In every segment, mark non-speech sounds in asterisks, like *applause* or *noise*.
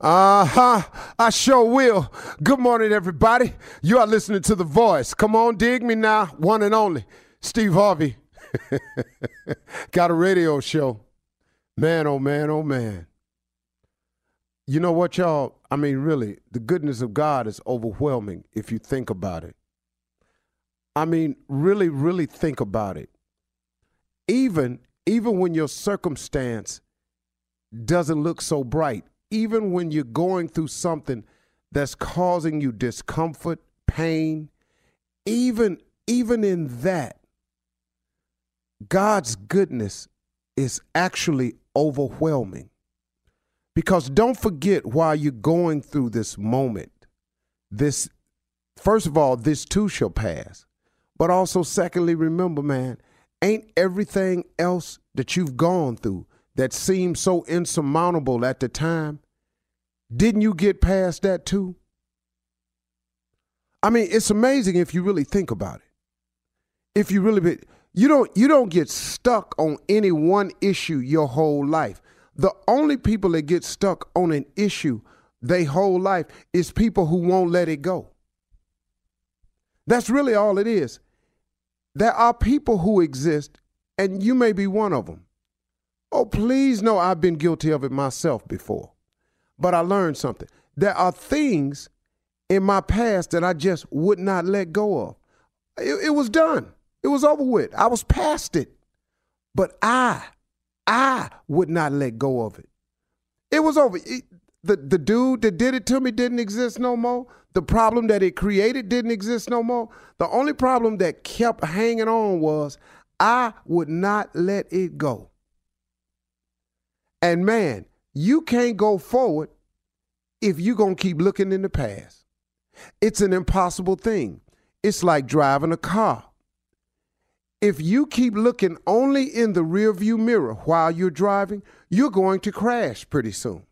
Uh huh. I sure will. Good morning, everybody. You are listening to The Voice. Come on, dig me now. One and only. Steve Harvey. *laughs* Got a radio show. Man, oh man, oh man. You know what, y'all? I mean, really, the goodness of God is overwhelming if you think about it. I mean, really, really think about it. Even even when your circumstance doesn't look so bright, even when you're going through something that's causing you discomfort, pain, even even in that, God's goodness is actually overwhelming. Because don't forget while you're going through this moment, this first of all, this too shall pass. But also, secondly, remember, man, ain't everything else that you've gone through that seemed so insurmountable at the time, didn't you get past that too? I mean, it's amazing if you really think about it. If you really you don't you don't get stuck on any one issue your whole life. The only people that get stuck on an issue their whole life is people who won't let it go. That's really all it is. There are people who exist, and you may be one of them. Oh, please know I've been guilty of it myself before. But I learned something. There are things in my past that I just would not let go of. It, it was done. It was over with. I was past it. But I, I would not let go of it. It was over. It, the, the dude that did it to me didn't exist no more. The problem that it created didn't exist no more. The only problem that kept hanging on was I would not let it go. And man, you can't go forward if you're going to keep looking in the past. It's an impossible thing. It's like driving a car. If you keep looking only in the rearview mirror while you're driving, you're going to crash pretty soon.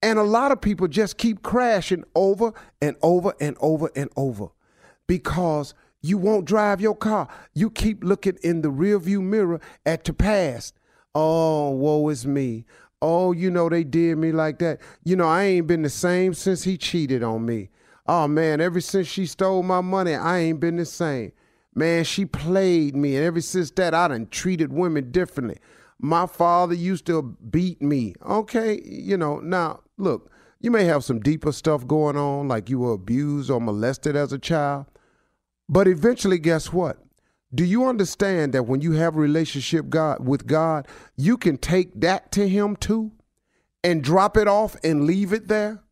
And a lot of people just keep crashing over and over and over and over because you won't drive your car. You keep looking in the rearview mirror at the past. Oh, woe is me. Oh, you know, they did me like that. You know, I ain't been the same since he cheated on me. Oh, man, ever since she stole my money, I ain't been the same. Man, she played me. And ever since that, I done treated women differently. My father used to beat me. Okay, you know, now look, you may have some deeper stuff going on, like you were abused or molested as a child. But eventually, guess what? Do you understand that when you have a relationship God with God, you can take that to him too and drop it off and leave it there?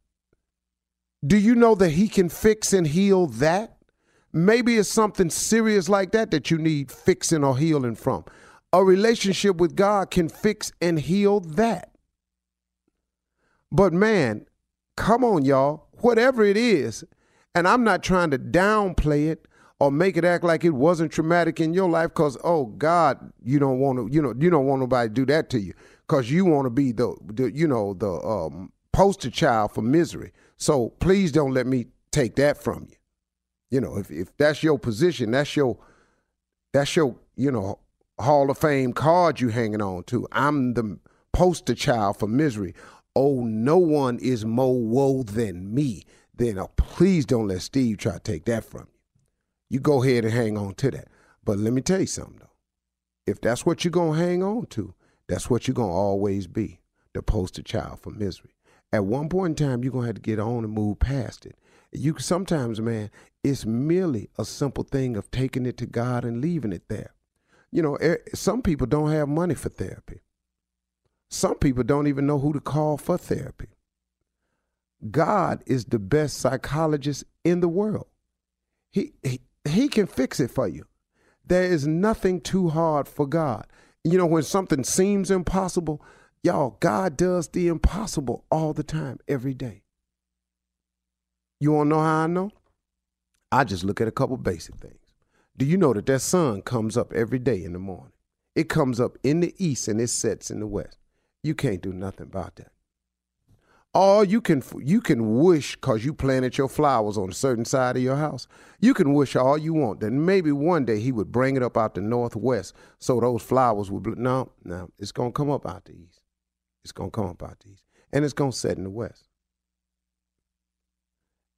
Do you know that he can fix and heal that? Maybe it's something serious like that that you need fixing or healing from. A relationship with God can fix and heal that. But man, come on, y'all. Whatever it is, and I'm not trying to downplay it or make it act like it wasn't traumatic in your life because oh god you don't want to you know you don't want nobody to do that to you. Because you want to be the, the you know the um, poster child for misery. So please don't let me take that from you. You know if, if that's your position that's your that's your you know hall of fame card you hanging on to. I'm the poster child for misery. Oh no one is more woe than me. Then uh, please don't let steve try to take that from you you go ahead and hang on to that. But let me tell you something though. If that's what you're gonna hang on to, that's what you're gonna always be. The poster child for misery. At one point in time, you're gonna have to get on and move past it. You sometimes, man, it's merely a simple thing of taking it to God and leaving it there. You know, some people don't have money for therapy. Some people don't even know who to call for therapy. God is the best psychologist in the world. He, he he can fix it for you. There is nothing too hard for God. You know, when something seems impossible, y'all, God does the impossible all the time, every day. You want to know how I know? I just look at a couple basic things. Do you know that that sun comes up every day in the morning? It comes up in the east and it sets in the west. You can't do nothing about that all you can you can wish because you planted your flowers on a certain side of your house. You can wish all you want that maybe one day he would bring it up out the northwest so those flowers would bl- no no it's to come up out the east. It's to come up out the east and it's to set in the west.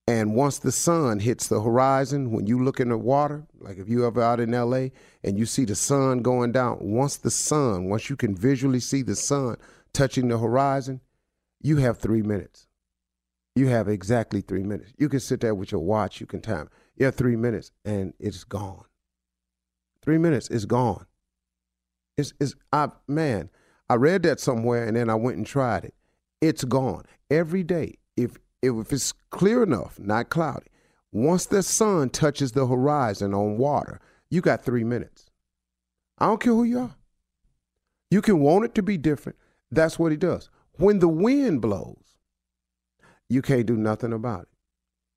And once the sun hits the horizon when you look in the water like if you ever out in la and you see the sun going down once the sun once you can visually see the sun touching the horizon you have three minutes. You have exactly three minutes. You can sit there with your watch, you can time. You have three minutes and it's gone. Three minutes is gone. It's, it's I man, I read that somewhere and then I went and tried it. It's gone. Every day, if if it's clear enough, not cloudy, once the sun touches the horizon on water, you got three minutes. I don't care who you are. You can want it to be different. That's what he does. When the wind blows, you can't do nothing about it.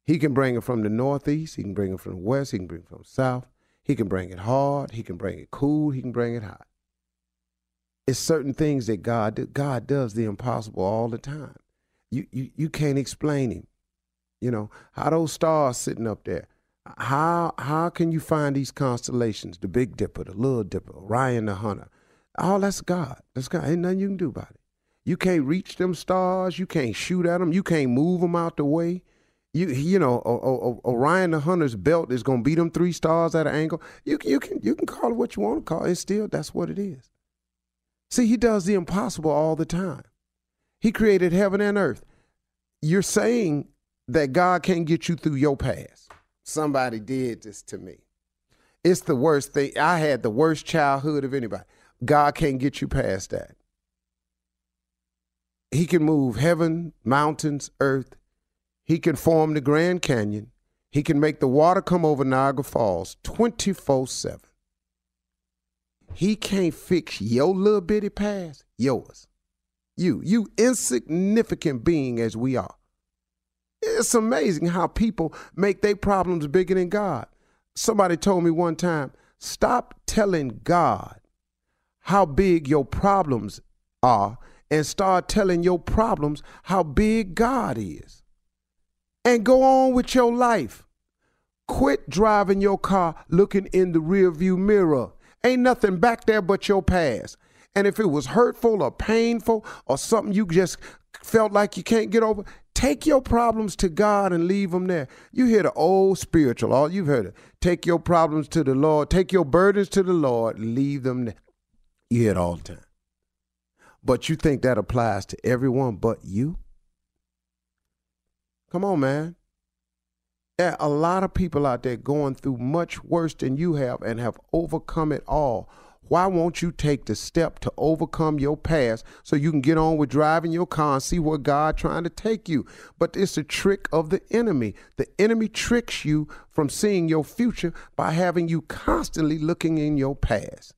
He can bring it from the northeast, he can bring it from the west, he can bring it from the south, he can bring it hard, he can bring it cool, he can bring it hot. It's certain things that God God does the impossible all the time. You you you can't explain him. You know, how those stars sitting up there. How how can you find these constellations? The Big Dipper, the Little Dipper, Orion the Hunter. All that's God. That's God. Ain't nothing you can do about it. You can't reach them stars. You can't shoot at them. You can't move them out the way. You you know Orion the Hunter's belt is gonna beat them three stars at an angle. You you can you can call it what you want to call it. It's still that's what it is. See, he does the impossible all the time. He created heaven and earth. You're saying that God can't get you through your past. Somebody did this to me. It's the worst thing. I had the worst childhood of anybody. God can't get you past that. He can move heaven, mountains, earth. He can form the Grand Canyon. He can make the water come over Niagara Falls 24 7. He can't fix your little bitty past, yours. You, you insignificant being as we are. It's amazing how people make their problems bigger than God. Somebody told me one time, stop telling God how big your problems are and start telling your problems how big God is. And go on with your life. Quit driving your car looking in the rearview mirror. Ain't nothing back there but your past. And if it was hurtful or painful or something you just felt like you can't get over, take your problems to God and leave them there. You hear the old spiritual, all you've heard it. Take your problems to the Lord, take your burdens to the Lord, leave them there. You hear it all the time. But you think that applies to everyone but you? Come on, man. There are a lot of people out there going through much worse than you have and have overcome it all. Why won't you take the step to overcome your past so you can get on with driving your car and see where God trying to take you? But it's a trick of the enemy. The enemy tricks you from seeing your future by having you constantly looking in your past.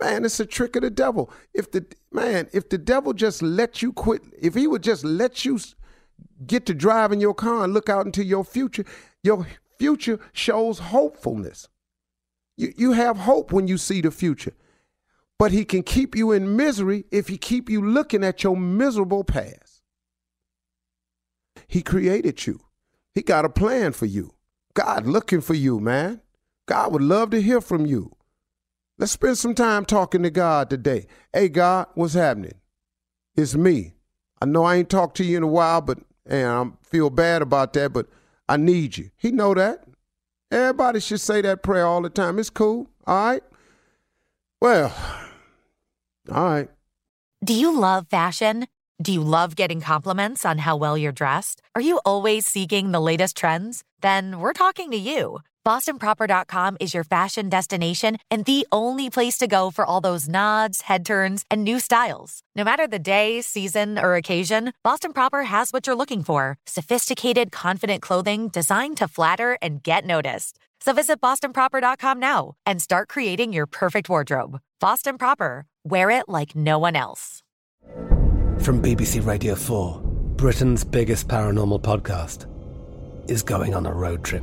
Man, it's a trick of the devil. If the man, if the devil just let you quit, if he would just let you get to driving your car and look out into your future, your future shows hopefulness. You, you have hope when you see the future. But he can keep you in misery if he keep you looking at your miserable past. He created you. He got a plan for you. God looking for you, man. God would love to hear from you. Let's spend some time talking to God today. Hey, God, what's happening? It's me. I know I ain't talked to you in a while, but and I feel bad about that, but I need you. He know that. Everybody should say that prayer all the time. It's cool. All right. Well, all right. Do you love fashion? Do you love getting compliments on how well you're dressed? Are you always seeking the latest trends? Then we're talking to you. BostonProper.com is your fashion destination and the only place to go for all those nods, head turns, and new styles. No matter the day, season, or occasion, Boston Proper has what you're looking for sophisticated, confident clothing designed to flatter and get noticed. So visit BostonProper.com now and start creating your perfect wardrobe. Boston Proper, wear it like no one else. From BBC Radio 4, Britain's biggest paranormal podcast is going on a road trip.